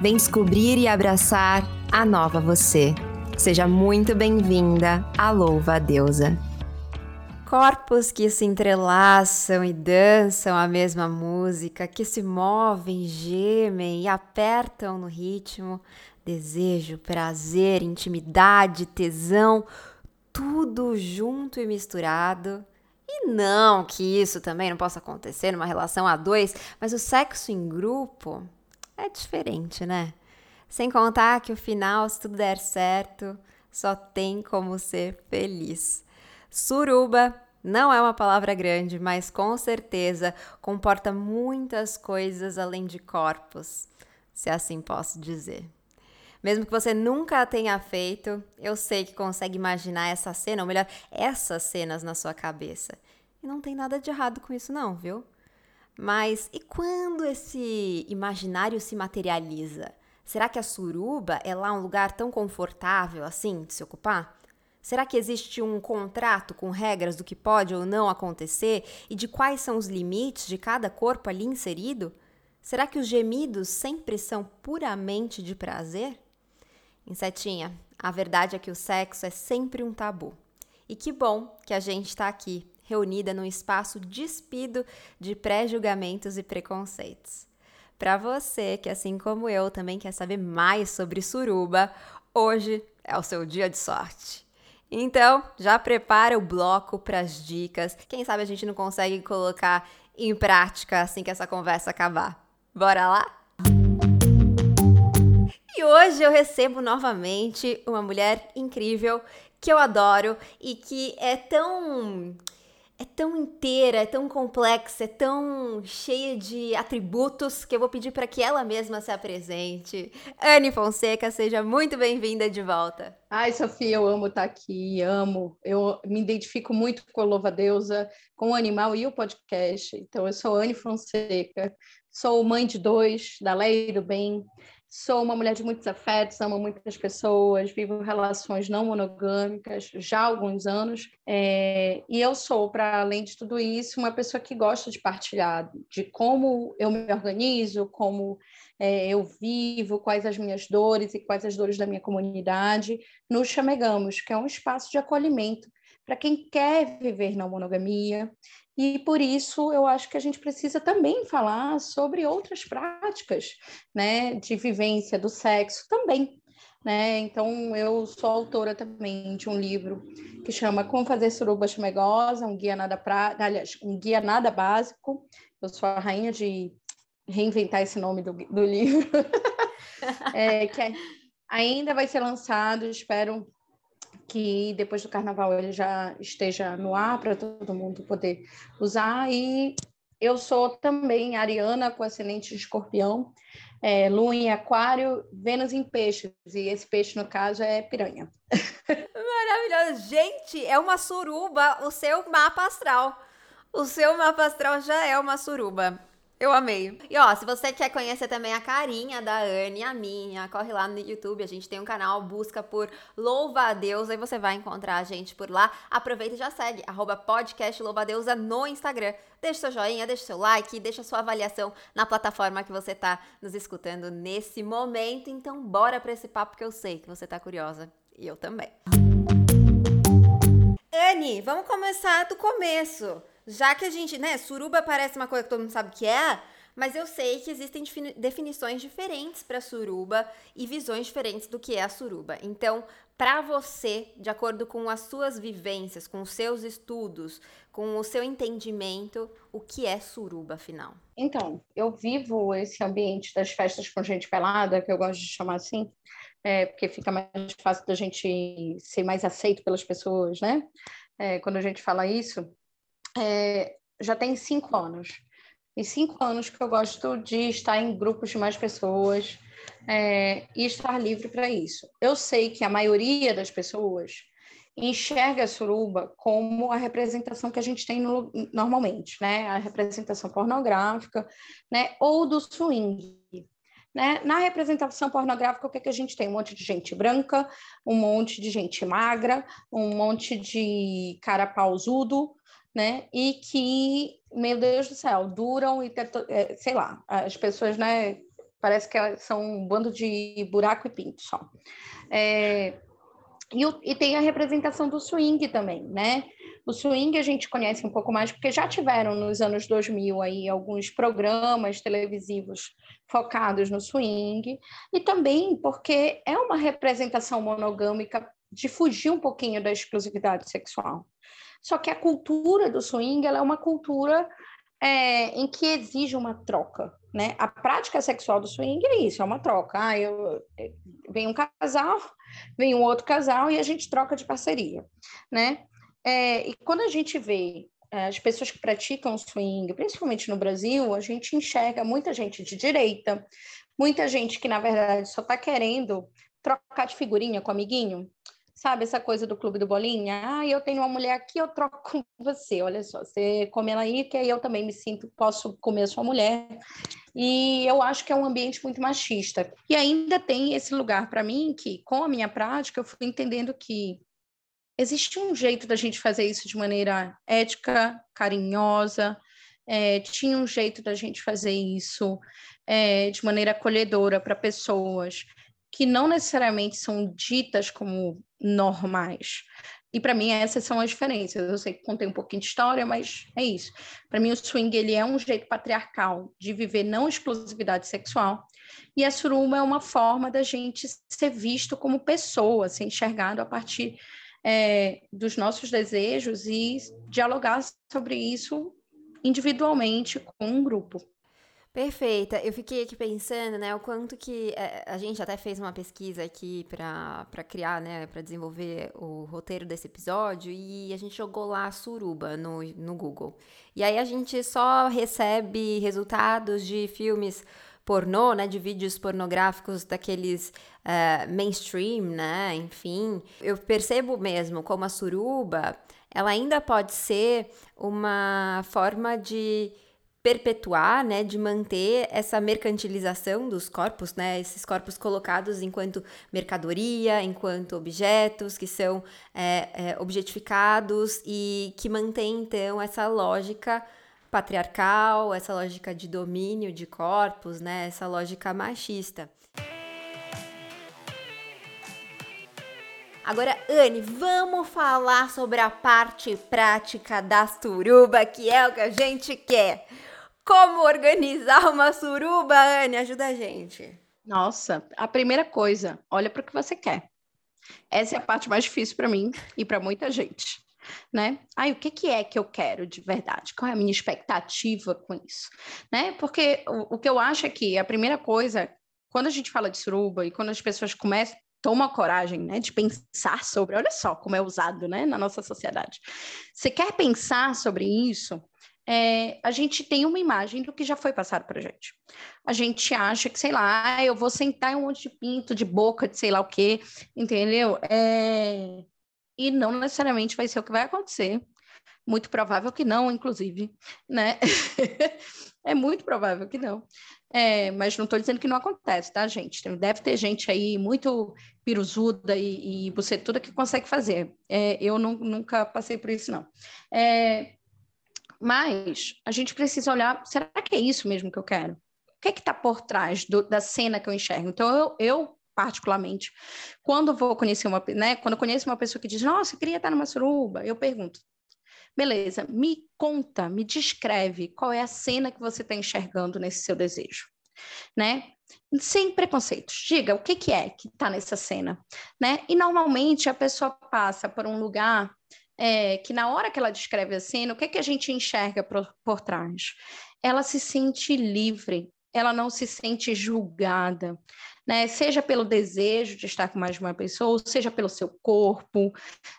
Vem descobrir e abraçar a nova você. Seja muito bem-vinda à Louva Deusa. Corpos que se entrelaçam e dançam a mesma música, que se movem, gemem e apertam no ritmo. Desejo, prazer, intimidade, tesão, tudo junto e misturado. E não que isso também não possa acontecer numa relação a dois, mas o sexo em grupo é diferente, né? Sem contar que o final, se tudo der certo, só tem como ser feliz. Suruba não é uma palavra grande, mas com certeza comporta muitas coisas além de corpos, se assim posso dizer. Mesmo que você nunca a tenha feito, eu sei que consegue imaginar essa cena, ou melhor, essas cenas na sua cabeça. E não tem nada de errado com isso, não, viu? Mas e quando esse imaginário se materializa? Será que a suruba é lá um lugar tão confortável assim de se ocupar? Será que existe um contrato com regras do que pode ou não acontecer e de quais são os limites de cada corpo ali inserido? Será que os gemidos sempre são puramente de prazer? Insetinha, a verdade é que o sexo é sempre um tabu. E que bom que a gente está aqui reunida num espaço despido de pré-julgamentos e preconceitos. Para você que, assim como eu, também quer saber mais sobre suruba, hoje é o seu dia de sorte. Então, já prepara o bloco para as dicas. Quem sabe a gente não consegue colocar em prática assim que essa conversa acabar. Bora lá? E hoje eu recebo novamente uma mulher incrível que eu adoro e que é tão é tão inteira, é tão complexa, é tão cheia de atributos que eu vou pedir para que ela mesma se apresente. Anne Fonseca, seja muito bem-vinda de volta. Ai, Sofia, eu amo estar aqui, amo. Eu me identifico muito com a Louva Deusa, com o animal e o podcast. Então, eu sou Anne Fonseca, sou mãe de dois, da Leia e do Bem. Sou uma mulher de muitos afetos, amo muitas pessoas, vivo relações não monogâmicas já há alguns anos. É, e eu sou, para além de tudo isso, uma pessoa que gosta de partilhar de como eu me organizo, como é, eu vivo, quais as minhas dores e quais as dores da minha comunidade, no Chamegamos, que é um espaço de acolhimento para quem quer viver na monogamia e por isso eu acho que a gente precisa também falar sobre outras práticas né, de vivência do sexo também. Né? Então, eu sou autora também de um livro que chama Como Fazer Suruba Chamegosa, um guia nada pra... aliás, um guia nada básico. Eu sou a rainha de reinventar esse nome do, do livro, é, que é, ainda vai ser lançado, espero que depois do carnaval ele já esteja no ar para todo mundo poder usar. E eu sou também ariana com ascendente de escorpião, é, lua em aquário, Vênus em peixes, e esse peixe, no caso, é piranha. Maravilhoso. Gente, é uma suruba o seu mapa astral. O seu mapa astral já é uma suruba. Eu amei. E ó, se você quer conhecer também a carinha da Anne, a minha, corre lá no YouTube, a gente tem um canal, busca por Louva a Deus, aí você vai encontrar a gente por lá. Aproveita e já segue, arroba podcast Louva a Deusa no Instagram. Deixa seu joinha, deixa seu like, deixa sua avaliação na plataforma que você tá nos escutando nesse momento. Então bora pra esse papo que eu sei que você tá curiosa. E eu também. Anne, vamos começar do começo. Já que a gente, né, suruba parece uma coisa que todo mundo sabe que é, mas eu sei que existem definições diferentes para suruba e visões diferentes do que é a suruba. Então, para você, de acordo com as suas vivências, com os seus estudos, com o seu entendimento, o que é suruba, afinal? Então, eu vivo esse ambiente das festas com gente pelada, que eu gosto de chamar assim, é, porque fica mais fácil da gente ser mais aceito pelas pessoas, né? É, quando a gente fala isso é, já tem cinco anos. E cinco anos que eu gosto de estar em grupos de mais pessoas é, e estar livre para isso. Eu sei que a maioria das pessoas enxerga a suruba como a representação que a gente tem no, normalmente, né? A representação pornográfica, né? Ou do swing. Né? Na representação pornográfica, o que, é que a gente tem? Um monte de gente branca, um monte de gente magra, um monte de cara pausudo, né? E que, meu Deus do céu, duram e, é, sei lá, as pessoas, né? Parece que são um bando de buraco e pinto só. É, e, o, e, tem a representação do swing também, né? O swing a gente conhece um pouco mais porque já tiveram nos anos 2000 aí alguns programas televisivos focados no swing e também porque é uma representação monogâmica de fugir um pouquinho da exclusividade sexual. Só que a cultura do swing é uma cultura é, em que exige uma troca, né? A prática sexual do swing é isso, é uma troca. Ah, eu, é, vem um casal, vem um outro casal e a gente troca de parceria, né? É, e quando a gente vê é, as pessoas que praticam swing, principalmente no Brasil, a gente enxerga muita gente de direita, muita gente que, na verdade, só está querendo trocar de figurinha com o amiguinho, Sabe essa coisa do clube do bolinha? Ah, eu tenho uma mulher aqui, eu troco com você. Olha só, você come ela aí, que aí eu também me sinto, posso comer a sua mulher. E eu acho que é um ambiente muito machista. E ainda tem esse lugar para mim que, com a minha prática, eu fui entendendo que existe um jeito da gente fazer isso de maneira ética, carinhosa, é, tinha um jeito da gente fazer isso é, de maneira acolhedora para pessoas que não necessariamente são ditas como normais. E para mim essas são as diferenças. Eu sei que contei um pouquinho de história, mas é isso. Para mim o swing ele é um jeito patriarcal de viver não exclusividade sexual. E a suruba é uma forma da gente ser visto como pessoa, ser enxergado a partir é, dos nossos desejos e dialogar sobre isso individualmente com um grupo. Perfeita. Eu fiquei aqui pensando, né, o quanto que é, a gente até fez uma pesquisa aqui para criar, né, para desenvolver o roteiro desse episódio e a gente jogou lá suruba no, no Google. E aí a gente só recebe resultados de filmes pornô, né, de vídeos pornográficos daqueles uh, mainstream, né, enfim. Eu percebo mesmo como a suruba, ela ainda pode ser uma forma de perpetuar, né, de manter essa mercantilização dos corpos, né, esses corpos colocados enquanto mercadoria, enquanto objetos que são é, é, objetificados e que mantém então essa lógica patriarcal, essa lógica de domínio de corpos, né, essa lógica machista. Agora, Anne, vamos falar sobre a parte prática da suruba, que é o que a gente quer. Como organizar uma suruba, Anne? Ajuda a gente. Nossa, a primeira coisa, olha para o que você quer. Essa é a parte mais difícil para mim e para muita gente, né? Ai, o que, que é que eu quero de verdade? Qual é a minha expectativa com isso, né? Porque o, o que eu acho é que a primeira coisa, quando a gente fala de suruba e quando as pessoas começam a coragem, né, de pensar sobre, olha só como é usado, né, na nossa sociedade. Você quer pensar sobre isso? É, a gente tem uma imagem do que já foi passado para a gente. A gente acha que, sei lá, ah, eu vou sentar em um monte de pinto, de boca, de sei lá o quê, entendeu? É... E não necessariamente vai ser o que vai acontecer. Muito provável que não, inclusive, né? é muito provável que não. É, mas não estou dizendo que não acontece, tá, gente? Deve ter gente aí muito piruzuda e, e bucetuda que consegue fazer. É, eu não, nunca passei por isso, não. É, mas a gente precisa olhar, será que é isso mesmo que eu quero? O que é que está por trás do, da cena que eu enxergo? Então, eu, eu particularmente, quando vou conhecer uma, né, quando eu conheço uma pessoa que diz, nossa, eu queria estar numa suruba, eu pergunto, beleza, me conta, me descreve qual é a cena que você está enxergando nesse seu desejo, né? Sem preconceitos, diga o que, que é que está nessa cena, né? E normalmente a pessoa passa por um lugar é, que na hora que ela descreve a cena, o que, é que a gente enxerga por, por trás? Ela se sente livre, ela não se sente julgada, né? Seja pelo desejo de estar com mais de uma pessoa, seja pelo seu corpo,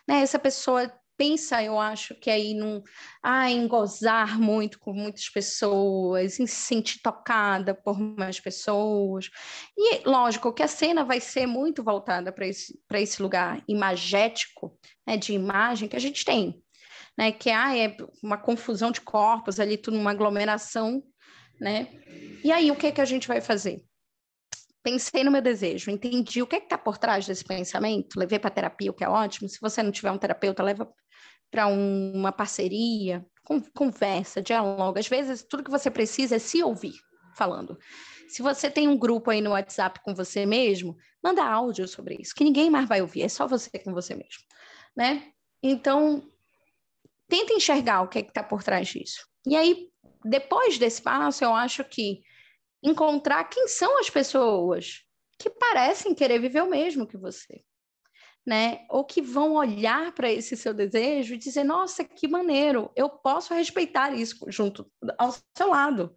né? Essa pessoa pensa, eu acho, que aí num, ah, em gozar muito com muitas pessoas, em se sentir tocada por mais pessoas. E lógico que a cena vai ser muito voltada para esse, esse lugar imagético, né, de imagem que a gente tem. Né, que ah, é uma confusão de corpos ali, tudo uma aglomeração, né? E aí o que que a gente vai fazer? pensei no meu desejo, entendi o que é está por trás desse pensamento, levei para terapia, o que é ótimo. Se você não tiver um terapeuta, leva para um, uma parceria, conversa, dialoga. Às vezes, tudo que você precisa é se ouvir falando. Se você tem um grupo aí no WhatsApp com você mesmo, manda áudio sobre isso, que ninguém mais vai ouvir, é só você com você mesmo, né? Então, tenta enxergar o que é está por trás disso. E aí, depois desse passo, eu acho que encontrar quem são as pessoas que parecem querer viver o mesmo que você né? Ou que vão olhar para esse seu desejo e dizer: nossa, que maneiro, eu posso respeitar isso junto ao seu lado,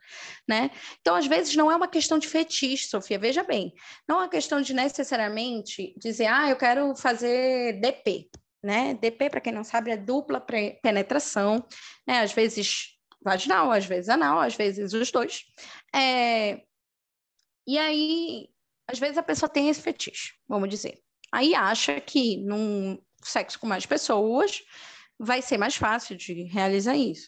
né? Então, às vezes, não é uma questão de fetiche, Sofia, veja bem, não é uma questão de necessariamente dizer, ah, eu quero fazer DP, né? DP, para quem não sabe, é dupla penetração, né? Às vezes vaginal, às vezes anal, às vezes os dois. É... E aí, às vezes a pessoa tem esse fetiche, vamos dizer. Aí acha que num sexo com mais pessoas vai ser mais fácil de realizar isso.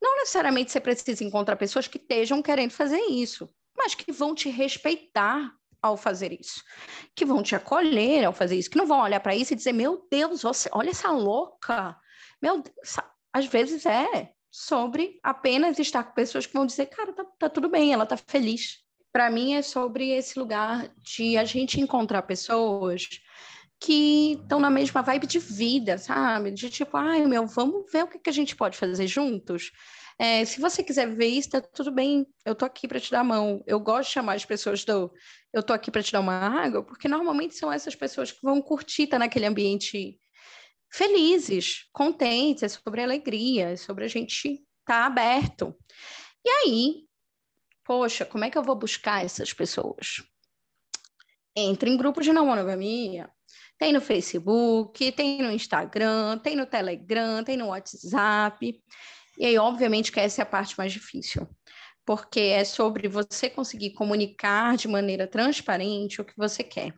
Não necessariamente você precisa encontrar pessoas que estejam querendo fazer isso, mas que vão te respeitar ao fazer isso, que vão te acolher ao fazer isso, que não vão olhar para isso e dizer: Meu Deus, você, olha essa louca. Meu Deus, às vezes é sobre apenas estar com pessoas que vão dizer: Cara, tá, tá tudo bem, ela tá feliz para mim é sobre esse lugar de a gente encontrar pessoas que estão na mesma vibe de vida, sabe? De tipo, ai meu, vamos ver o que, que a gente pode fazer juntos. É, se você quiser ver isso, tá tudo bem, eu tô aqui para te dar a mão. Eu gosto de chamar as pessoas do eu tô aqui para te dar uma água, porque normalmente são essas pessoas que vão curtir estar tá naquele ambiente felizes, contentes, é sobre alegria, é sobre a gente estar tá aberto. E aí, poxa, como é que eu vou buscar essas pessoas? Entre em grupos de não monogamia. Tem no Facebook, tem no Instagram, tem no Telegram, tem no WhatsApp. E aí, obviamente, que essa é a parte mais difícil, porque é sobre você conseguir comunicar de maneira transparente o que você quer.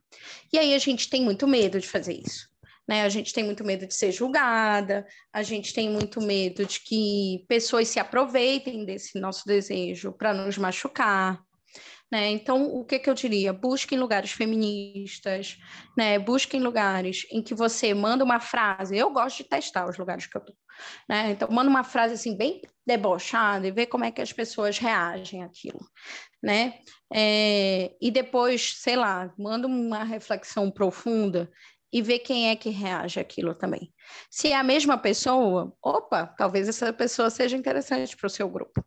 E aí a gente tem muito medo de fazer isso. Né? A gente tem muito medo de ser julgada, a gente tem muito medo de que pessoas se aproveitem desse nosso desejo para nos machucar. Né? Então, o que, que eu diria? Busque em lugares feministas, né? busque em lugares em que você manda uma frase. Eu gosto de testar os lugares que eu estou. Né? Então, manda uma frase assim, bem debochada e ver como é que as pessoas reagem àquilo. Né? É, e depois, sei lá, manda uma reflexão profunda e ver quem é que reage àquilo também. Se é a mesma pessoa, opa, talvez essa pessoa seja interessante para o seu grupo,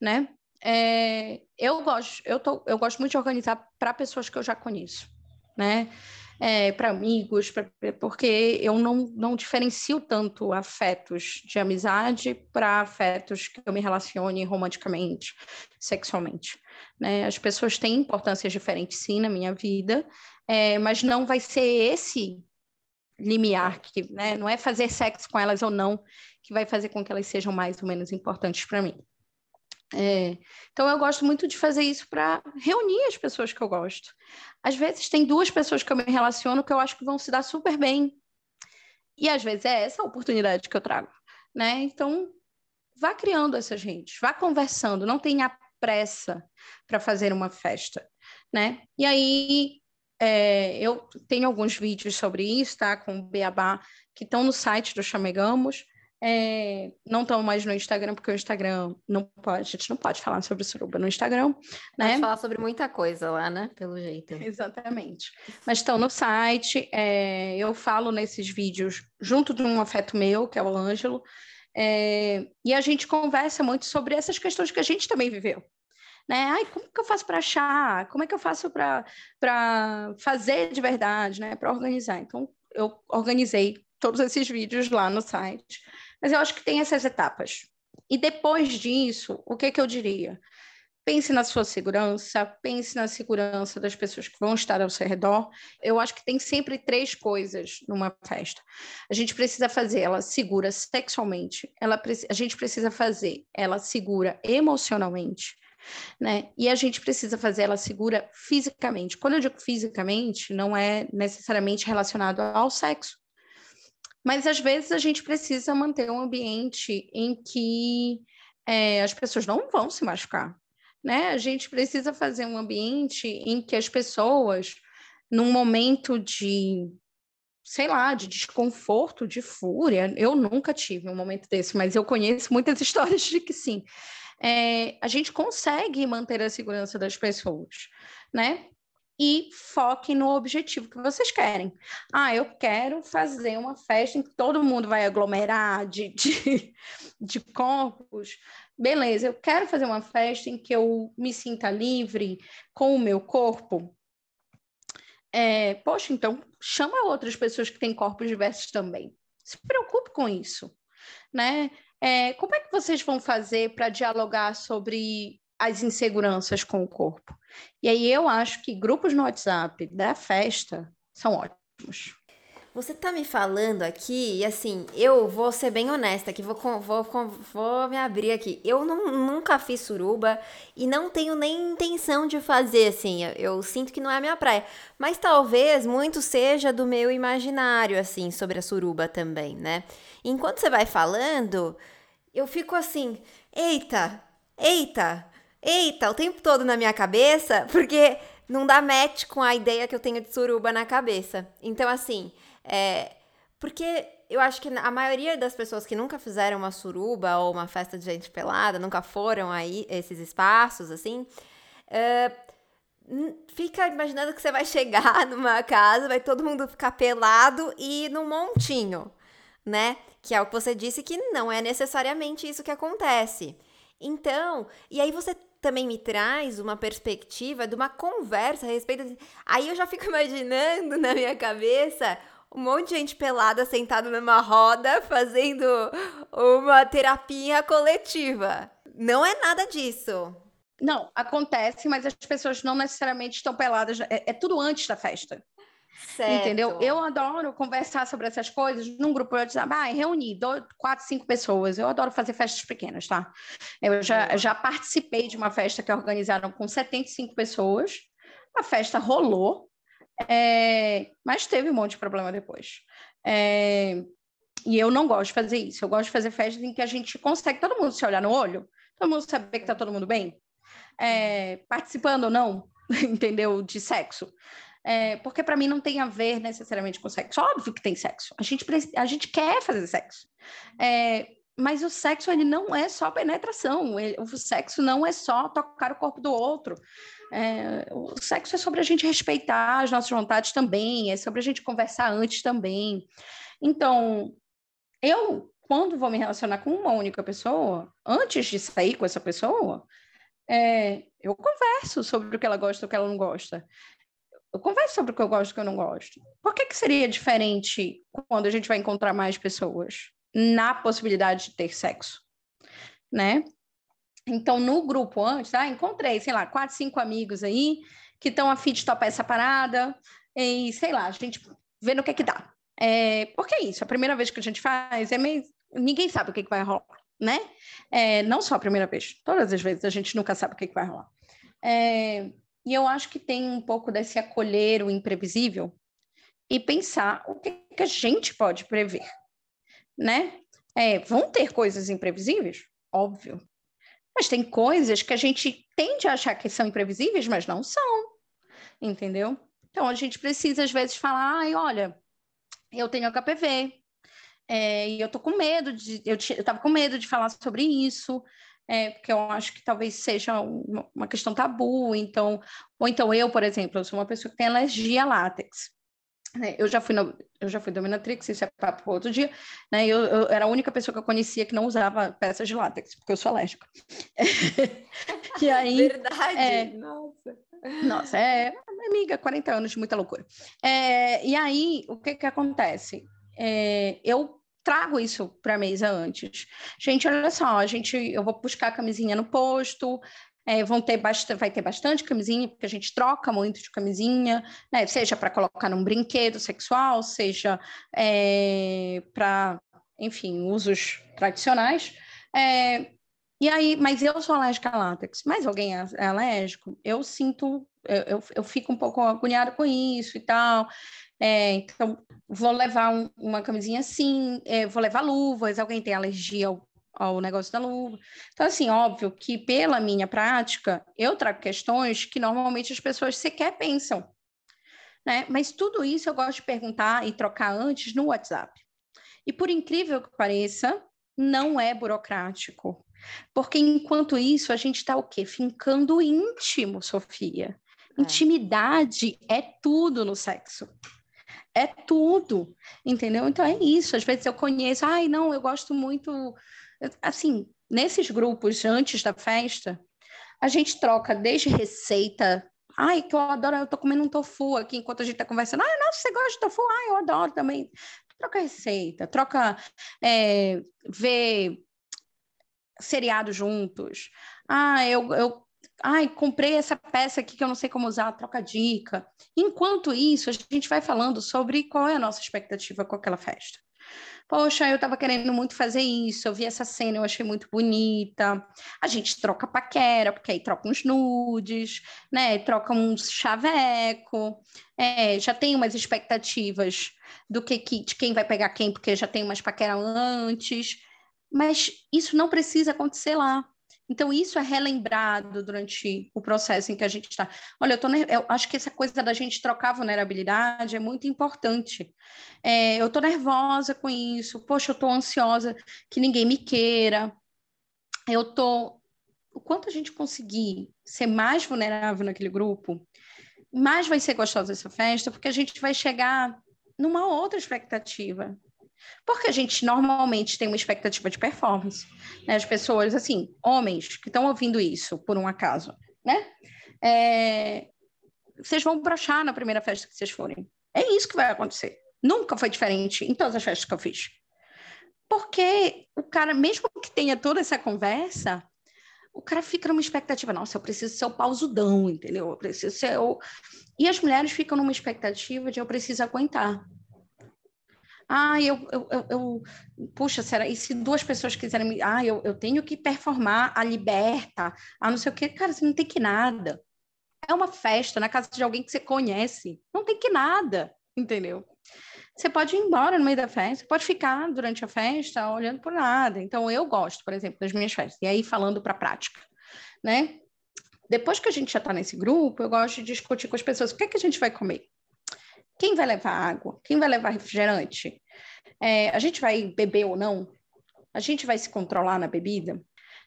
né? É, eu gosto, eu, tô, eu gosto muito de organizar para pessoas que eu já conheço, né? É, para amigos, pra, porque eu não, não diferencio tanto afetos de amizade para afetos que eu me relacione romanticamente, sexualmente. Né? As pessoas têm importâncias diferentes, sim, na minha vida, é, mas não vai ser esse limiar, que né, não é fazer sexo com elas ou não que vai fazer com que elas sejam mais ou menos importantes para mim. É, então eu gosto muito de fazer isso para reunir as pessoas que eu gosto. Às vezes tem duas pessoas que eu me relaciono que eu acho que vão se dar super bem. E às vezes é essa a oportunidade que eu trago, né? Então vá criando essa gente, vá conversando, não tenha pressa para fazer uma festa, né? E aí é, eu tenho alguns vídeos sobre isso, tá? Com o Beabá, que estão no site do Chamegamos. É, não estão mais no Instagram, porque o Instagram não pode, a gente não pode falar sobre suruba no Instagram, né? Pode falar sobre muita coisa lá, né? Pelo jeito. Exatamente. Mas estão no site, é, eu falo nesses vídeos junto de um afeto meu, que é o Ângelo, é, e a gente conversa muito sobre essas questões que a gente também viveu, né? Ai, como que eu faço para achar? Como é que eu faço para fazer de verdade, né? Para organizar. Então, eu organizei todos esses vídeos lá no site. Mas eu acho que tem essas etapas. E depois disso, o que, que eu diria? Pense na sua segurança, pense na segurança das pessoas que vão estar ao seu redor. Eu acho que tem sempre três coisas numa festa. A gente precisa fazer ela segura sexualmente, ela, a gente precisa fazer ela segura emocionalmente né? E a gente precisa fazer ela segura fisicamente. Quando eu digo fisicamente, não é necessariamente relacionado ao sexo. Mas às vezes a gente precisa manter um ambiente em que é, as pessoas não vão se machucar. Né? A gente precisa fazer um ambiente em que as pessoas, num momento de, sei lá, de desconforto, de fúria, eu nunca tive um momento desse, mas eu conheço muitas histórias de que sim é, a gente consegue manter a segurança das pessoas, né? E foque no objetivo que vocês querem. Ah, eu quero fazer uma festa em que todo mundo vai aglomerar de, de, de corpos. Beleza, eu quero fazer uma festa em que eu me sinta livre com o meu corpo. É, poxa, então chama outras pessoas que têm corpos diversos também. Se preocupe com isso, né? É, como é que vocês vão fazer para dialogar sobre as inseguranças com o corpo? E aí eu acho que grupos no WhatsApp da festa são ótimos. Você tá me falando aqui, e assim, eu vou ser bem honesta aqui, vou, vou, vou me abrir aqui. Eu não, nunca fiz suruba e não tenho nem intenção de fazer, assim. Eu, eu, sinto que não é a minha praia. Mas talvez muito seja do meu imaginário, assim, sobre a suruba também, né? Enquanto você vai falando, eu fico assim, eita, eita, eita, o tempo todo na minha cabeça, porque não dá match com a ideia que eu tenho de suruba na cabeça. Então, assim. É, porque eu acho que a maioria das pessoas que nunca fizeram uma suruba ou uma festa de gente pelada, nunca foram aí esses espaços, assim, é, fica imaginando que você vai chegar numa casa, vai todo mundo ficar pelado e num montinho, né? Que é o que você disse que não é necessariamente isso que acontece. Então, e aí você também me traz uma perspectiva de uma conversa a respeito. De... Aí eu já fico imaginando na minha cabeça um monte de gente pelada sentada numa roda fazendo uma terapia coletiva. Não é nada disso. Não, acontece, mas as pessoas não necessariamente estão peladas. É, é tudo antes da festa. Certo. Entendeu? Eu adoro conversar sobre essas coisas num grupo de WhatsApp. Ah, reunir dois, quatro, cinco pessoas. Eu adoro fazer festas pequenas, tá? Eu já, já participei de uma festa que organizaram com 75 pessoas. A festa rolou, é, mas teve um monte de problema depois. É, e eu não gosto de fazer isso. Eu gosto de fazer festas em que a gente consegue todo mundo se olhar no olho, todo mundo saber que tá todo mundo bem, é, participando ou não, entendeu? De sexo. É, porque para mim não tem a ver necessariamente com sexo. Óbvio que tem sexo. A gente, a gente quer fazer sexo. É, mas o sexo ele não é só penetração. Ele, o sexo não é só tocar o corpo do outro. É, o sexo é sobre a gente respeitar as nossas vontades também, é sobre a gente conversar antes também. Então, eu, quando vou me relacionar com uma única pessoa, antes de sair com essa pessoa, é, eu converso sobre o que ela gosta e o que ela não gosta. Eu converso sobre o que eu gosto e o que eu não gosto. Por que, que seria diferente quando a gente vai encontrar mais pessoas na possibilidade de ter sexo? Né? Então, no grupo antes, ah, encontrei, sei lá, quatro, cinco amigos aí que estão a fim de topar essa parada e, sei lá, a gente vê no que que dá. É, porque é isso, a primeira vez que a gente faz, é meio... ninguém sabe o que, que vai rolar, né? É, não só a primeira vez, todas as vezes a gente nunca sabe o que, que vai rolar. É, e eu acho que tem um pouco desse acolher o imprevisível e pensar o que, que a gente pode prever, né? É, vão ter coisas imprevisíveis? Óbvio. Mas tem coisas que a gente tende a achar que são imprevisíveis, mas não são. Entendeu? Então a gente precisa, às vezes, falar: ai, olha, eu tenho HPV, é, e eu tô com medo de. Eu, eu tava com medo de falar sobre isso é, porque eu acho que talvez seja uma, uma questão tabu, então, ou então eu, por exemplo, eu sou uma pessoa que tem alergia a látex. Né? Eu já fui no, eu já fui dominatrix, isso é papo para outro dia, né? Eu, eu, era a única pessoa que eu conhecia que não usava peças de látex, porque eu sou alérgica. e aí, Verdade, é, nossa. Nossa, é, amiga, 40 anos de muita loucura. É, e aí, o que que acontece? É, eu trago isso para a mesa antes. Gente, olha só, a gente, eu vou buscar a camisinha no posto, é, vão ter bastante, vai ter bastante camisinha, porque a gente troca muito de camisinha, né? Seja para colocar num brinquedo sexual, seja é, para, enfim, usos tradicionais. É, e aí, mas eu sou alérgica a látex, mas alguém é, é alérgico, eu sinto, eu, eu, eu fico um pouco agoniada com isso e tal. É, então, vou levar um, uma camisinha assim, é, vou levar luvas, alguém tem alergia ao, ao negócio da luva. Então, assim, óbvio que pela minha prática, eu trago questões que normalmente as pessoas sequer pensam. Né? Mas tudo isso eu gosto de perguntar e trocar antes no WhatsApp. E por incrível que pareça, não é burocrático. Porque enquanto isso, a gente está o quê? Fincando íntimo, Sofia. É. Intimidade é tudo no sexo. É tudo, entendeu? Então é isso. Às vezes eu conheço, ai, não, eu gosto muito. Assim, nesses grupos antes da festa, a gente troca desde receita. Ai, que eu adoro, eu tô comendo um tofu aqui enquanto a gente tá conversando. Ai, nossa, você gosta de tofu? Ai, eu adoro também. Troca receita, troca. É, ver seriado juntos. Ah, eu, eu ai, comprei essa peça aqui que eu não sei como usar, troca dica. Enquanto isso, a gente vai falando sobre qual é a nossa expectativa com aquela festa. Poxa, eu estava querendo muito fazer isso, eu vi essa cena, eu achei muito bonita. A gente troca paquera, porque aí troca uns nudes, né? Troca uns chaveco. É, já tem umas expectativas do que, que de quem vai pegar quem, porque já tem umas paquera antes. Mas isso não precisa acontecer lá. Então, isso é relembrado durante o processo em que a gente está. Olha, eu, tô, eu, acho que essa coisa da gente trocar vulnerabilidade é muito importante. É, eu estou nervosa com isso, poxa, eu estou ansiosa que ninguém me queira. Eu estou. O quanto a gente conseguir ser mais vulnerável naquele grupo, mais vai ser gostosa essa festa, porque a gente vai chegar numa outra expectativa. Porque a gente normalmente tem uma expectativa de performance. Né? As pessoas, assim, homens que estão ouvindo isso por um acaso, né? É... Vocês vão brochar na primeira festa que vocês forem. É isso que vai acontecer. Nunca foi diferente em todas as festas que eu fiz. Porque o cara, mesmo que tenha toda essa conversa, o cara fica numa expectativa, nossa, eu preciso ser o pausudão, entendeu? Eu preciso ser o... E as mulheres ficam numa expectativa de eu preciso aguentar. Ah, eu, eu, eu, eu, puxa, será? E se duas pessoas quiserem me. Ah, eu, eu tenho que performar a liberta, a não sei o quê. Cara, você não tem que nada. É uma festa na casa de alguém que você conhece. Não tem que nada, entendeu? Você pode ir embora no meio da festa, pode ficar durante a festa olhando por nada. Então, eu gosto, por exemplo, das minhas festas. E aí, falando para a prática, né? Depois que a gente já está nesse grupo, eu gosto de discutir com as pessoas o que, é que a gente vai comer. Quem vai levar água? Quem vai levar refrigerante? É, a gente vai beber ou não? A gente vai se controlar na bebida?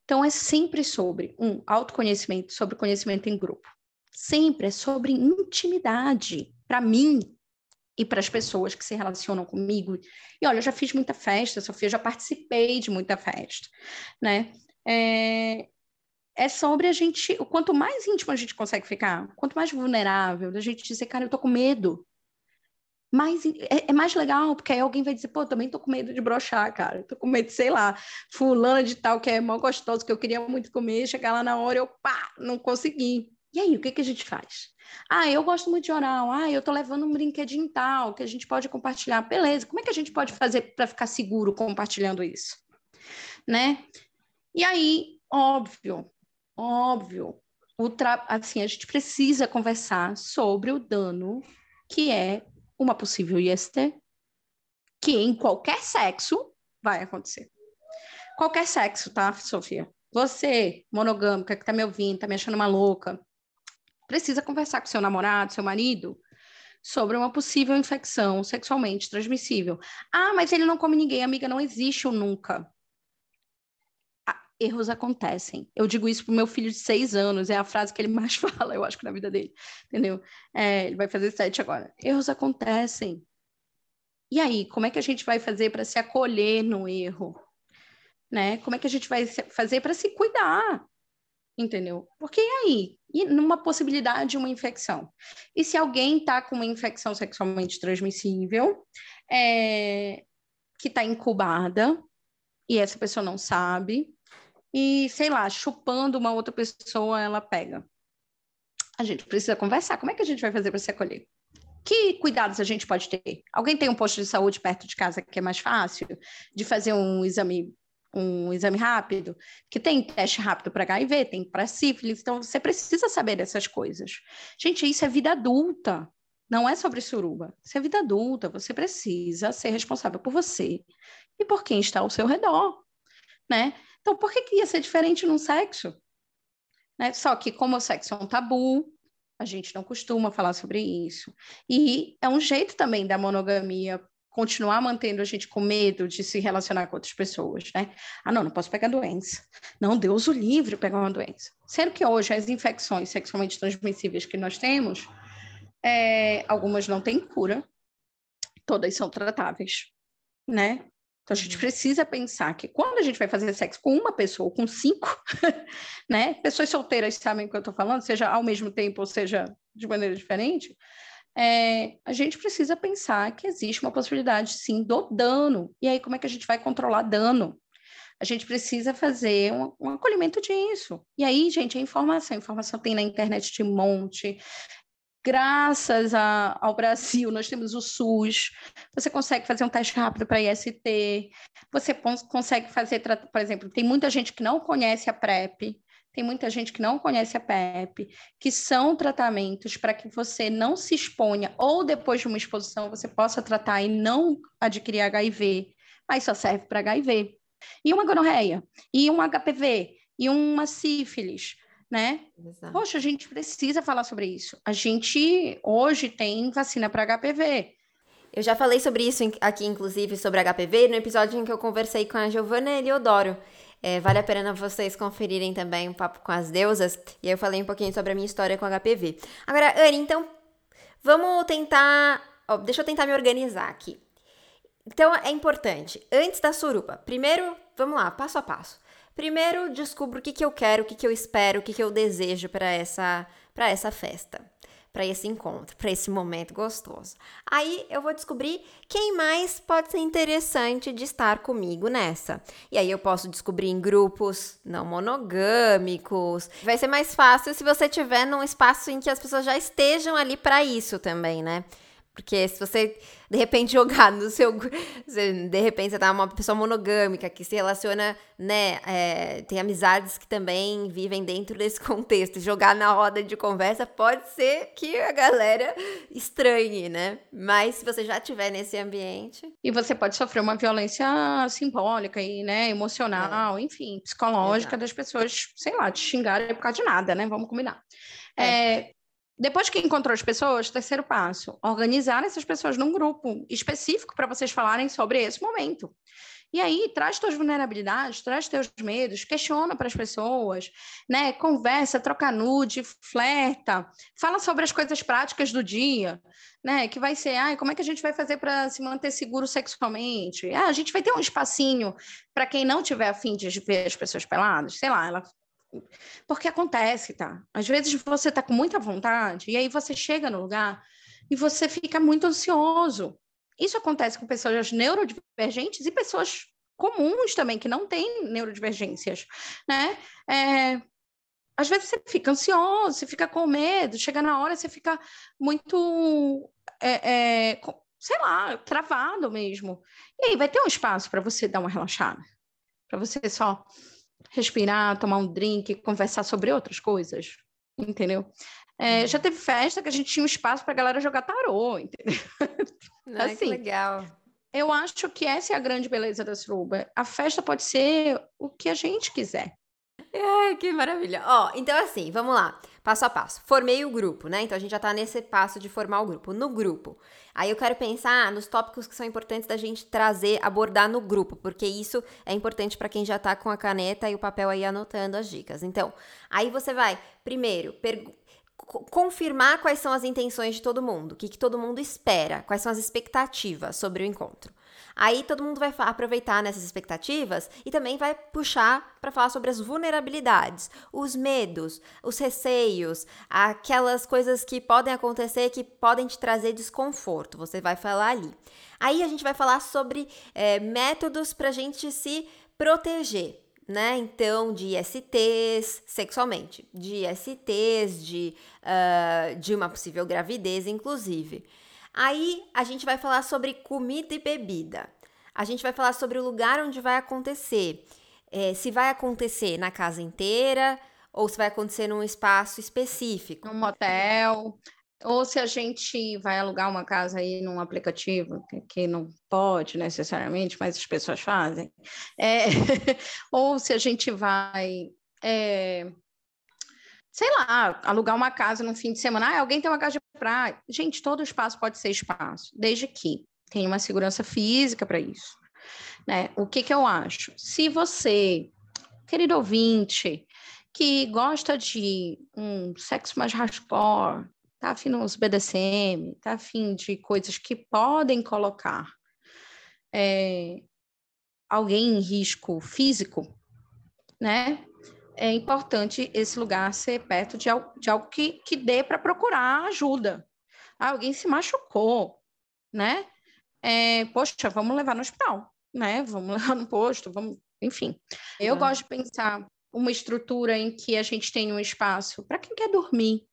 Então, é sempre sobre um autoconhecimento, sobre conhecimento em grupo. Sempre é sobre intimidade. Para mim e para as pessoas que se relacionam comigo. E olha, eu já fiz muita festa, Sofia, já participei de muita festa, né? É, é sobre a gente, quanto mais íntimo a gente consegue ficar, quanto mais vulnerável, a gente dizer, cara, eu tô com medo, mais, é, é, mais legal, porque aí alguém vai dizer, pô, também tô com medo de brochar, cara. Tô com medo, sei lá, fulana de tal que é mó gostoso, que eu queria muito comer, chegar lá na hora eu, pá, não consegui. E aí, o que, que a gente faz? Ah, eu gosto muito de oral. Ah, eu tô levando um brinquedinho tal que a gente pode compartilhar. Beleza, como é que a gente pode fazer para ficar seguro compartilhando isso? Né? E aí, óbvio, óbvio, o tra... assim, a gente precisa conversar sobre o dano que é uma possível IST, que em qualquer sexo vai acontecer. Qualquer sexo, tá, Sofia? Você, monogâmica, que tá me ouvindo, tá me achando uma louca, precisa conversar com seu namorado, seu marido, sobre uma possível infecção sexualmente transmissível. Ah, mas ele não come ninguém, amiga, não existe o nunca erros acontecem. Eu digo isso pro meu filho de seis anos, é a frase que ele mais fala, eu acho que na vida dele, entendeu? É, ele vai fazer sete agora. Erros acontecem. E aí, como é que a gente vai fazer para se acolher no erro? Né? Como é que a gente vai fazer para se cuidar? Entendeu? Porque e aí? E numa possibilidade de uma infecção? E se alguém está com uma infecção sexualmente transmissível, é, que está incubada, e essa pessoa não sabe, e, sei lá, chupando uma outra pessoa, ela pega. A gente precisa conversar. Como é que a gente vai fazer para se acolher? Que cuidados a gente pode ter? Alguém tem um posto de saúde perto de casa que é mais fácil de fazer um exame um exame rápido, que tem teste rápido para HIV, tem para sífilis, então você precisa saber dessas coisas. Gente, isso é vida adulta, não é sobre suruba. Isso é vida adulta, você precisa ser responsável por você e por quem está ao seu redor, né? Então, por que, que ia ser diferente num sexo? Né? Só que, como o sexo é um tabu, a gente não costuma falar sobre isso. E é um jeito também da monogamia continuar mantendo a gente com medo de se relacionar com outras pessoas, né? Ah, não, não posso pegar doença. Não, Deus o livre pegar uma doença. Sendo que hoje as infecções sexualmente transmissíveis que nós temos, é, algumas não têm cura, todas são tratáveis, né? Então a gente uhum. precisa pensar que quando a gente vai fazer sexo com uma pessoa ou com cinco, né? Pessoas solteiras sabem o que eu estou falando, seja ao mesmo tempo ou seja de maneira diferente. É, a gente precisa pensar que existe uma possibilidade, sim, do dano. E aí, como é que a gente vai controlar dano? A gente precisa fazer um, um acolhimento disso. E aí, gente, a informação. A informação tem na internet de monte graças a, ao Brasil, nós temos o SUS, você consegue fazer um teste rápido para IST, você consegue fazer, por exemplo, tem muita gente que não conhece a PrEP, tem muita gente que não conhece a PrEP, que são tratamentos para que você não se exponha, ou depois de uma exposição você possa tratar e não adquirir HIV, mas só serve para HIV. E uma gonorreia, e um HPV, e uma sífilis, né? Exato. Poxa, a gente precisa falar sobre isso. A gente hoje tem vacina para HPV. Eu já falei sobre isso aqui, inclusive, sobre HPV, no episódio em que eu conversei com a Giovanna Eliodoro. É, vale a pena vocês conferirem também um papo com as deusas. E eu falei um pouquinho sobre a minha história com HPV. Agora, Anne, então, vamos tentar. Ó, deixa eu tentar me organizar aqui. Então, é importante, antes da suruba, primeiro, vamos lá, passo a passo. Primeiro, descubro o que, que eu quero, o que, que eu espero, o que, que eu desejo para essa, essa festa, para esse encontro, para esse momento gostoso. Aí eu vou descobrir quem mais pode ser interessante de estar comigo nessa. E aí eu posso descobrir em grupos não monogâmicos. Vai ser mais fácil se você tiver num espaço em que as pessoas já estejam ali para isso também, né? Porque se você, de repente, jogar no seu. De repente, você tá uma pessoa monogâmica que se relaciona, né? É, tem amizades que também vivem dentro desse contexto. Jogar na roda de conversa pode ser que a galera estranhe, né? Mas se você já estiver nesse ambiente. E você pode sofrer uma violência simbólica e, né, emocional, é. enfim, psicológica Exato. das pessoas, sei lá, te xingarem por causa de nada, né? Vamos combinar. É. é depois que encontrou as pessoas, terceiro passo, organizar essas pessoas num grupo específico para vocês falarem sobre esse momento. E aí, traz suas vulnerabilidades, traz teus medos, questiona para as pessoas, né? Conversa, troca nude, flerta, fala sobre as coisas práticas do dia, né? Que vai ser, ah, como é que a gente vai fazer para se manter seguro sexualmente? Ah, a gente vai ter um espacinho para quem não tiver afim de ver as pessoas peladas, sei lá, ela porque acontece, tá? Às vezes você tá com muita vontade e aí você chega no lugar e você fica muito ansioso. Isso acontece com pessoas neurodivergentes e pessoas comuns também, que não têm neurodivergências, né? É, às vezes você fica ansioso, você fica com medo, chega na hora você fica muito, é, é, sei lá, travado mesmo. E aí vai ter um espaço para você dar uma relaxada, para você só respirar, tomar um drink, conversar sobre outras coisas, entendeu? É, uhum. já teve festa que a gente tinha um espaço para a galera jogar tarô, entendeu? Ai, assim, que legal. Eu acho que essa é a grande beleza da suruba. A festa pode ser o que a gente quiser. Que maravilha. Ó, então assim, vamos lá. Passo a passo. Formei o grupo, né? Então a gente já tá nesse passo de formar o grupo. No grupo. Aí eu quero pensar nos tópicos que são importantes da gente trazer, abordar no grupo, porque isso é importante para quem já tá com a caneta e o papel aí anotando as dicas. Então, aí você vai, primeiro, confirmar quais são as intenções de todo mundo, o que, que todo mundo espera, quais são as expectativas sobre o encontro. Aí todo mundo vai aproveitar nessas expectativas e também vai puxar para falar sobre as vulnerabilidades, os medos, os receios, aquelas coisas que podem acontecer que podem te trazer desconforto. Você vai falar ali. Aí a gente vai falar sobre é, métodos para a gente se proteger. Né? Então, de ISTs sexualmente, de ISTs, de, uh, de uma possível gravidez, inclusive. Aí a gente vai falar sobre comida e bebida. A gente vai falar sobre o lugar onde vai acontecer. É, se vai acontecer na casa inteira ou se vai acontecer num espaço específico. Num motel. Ou se a gente vai alugar uma casa aí num aplicativo, que, não pode necessariamente, mas as pessoas fazem. É, ou se a gente vai é, sei lá, alugar uma casa no fim de semana. Ah, alguém tem uma casa de praia. Gente, todo espaço pode ser espaço, desde que tem uma segurança física para isso. Né? O que, que eu acho? Se você, querido ouvinte, que gosta de um sexo mais hardcore, tá afim nos BDSM, tá afim de coisas que podem colocar é, alguém em risco físico, né? É importante esse lugar ser perto de, de algo que, que dê para procurar ajuda. Ah, alguém se machucou, né? É, poxa, vamos levar no hospital, né? Vamos levar no posto, vamos, enfim. Eu gosto de pensar uma estrutura em que a gente tem um espaço para quem quer dormir,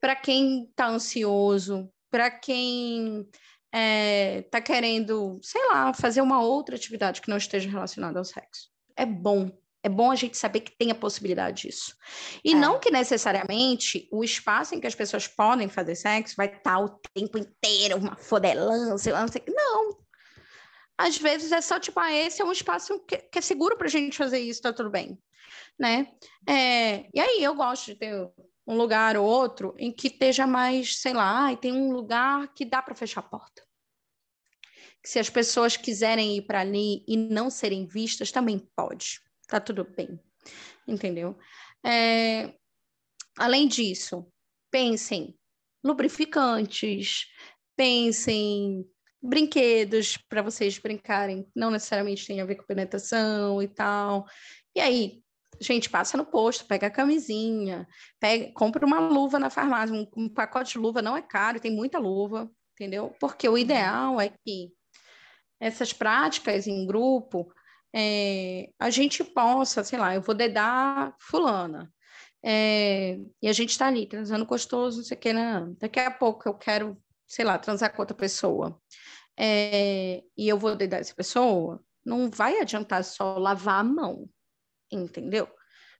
para quem está ansioso, para quem está é, tá querendo, sei lá, fazer uma outra atividade que não esteja relacionada ao sexo. É bom. É bom a gente saber que tem a possibilidade disso. E é. não que necessariamente o espaço em que as pessoas podem fazer sexo vai estar tá o tempo inteiro, uma fodelã, sei lá, não sei o que. Não, às vezes é só tipo, ah, esse é um espaço que, que é seguro para a gente fazer isso, tá tudo bem, né? É, e aí eu gosto de ter um lugar ou outro em que esteja mais, sei lá, e tem um lugar que dá para fechar a porta. Que se as pessoas quiserem ir para ali e não serem vistas, também pode, tá tudo bem, entendeu? É, além disso, pensem lubrificantes, pensem brinquedos para vocês brincarem, não necessariamente tem a ver com penetração e tal. E aí, gente, passa no posto, pega a camisinha, pega, compra uma luva na farmácia, um, um pacote de luva não é caro, tem muita luva, entendeu? Porque o uhum. ideal é que essas práticas em grupo, é, a gente possa, sei lá, eu vou dedar fulana, é, e a gente está ali transando gostoso, não sei o que, né? daqui a pouco eu quero sei lá, transar com outra pessoa, é, e eu vou dedar essa pessoa, não vai adiantar só lavar a mão, entendeu?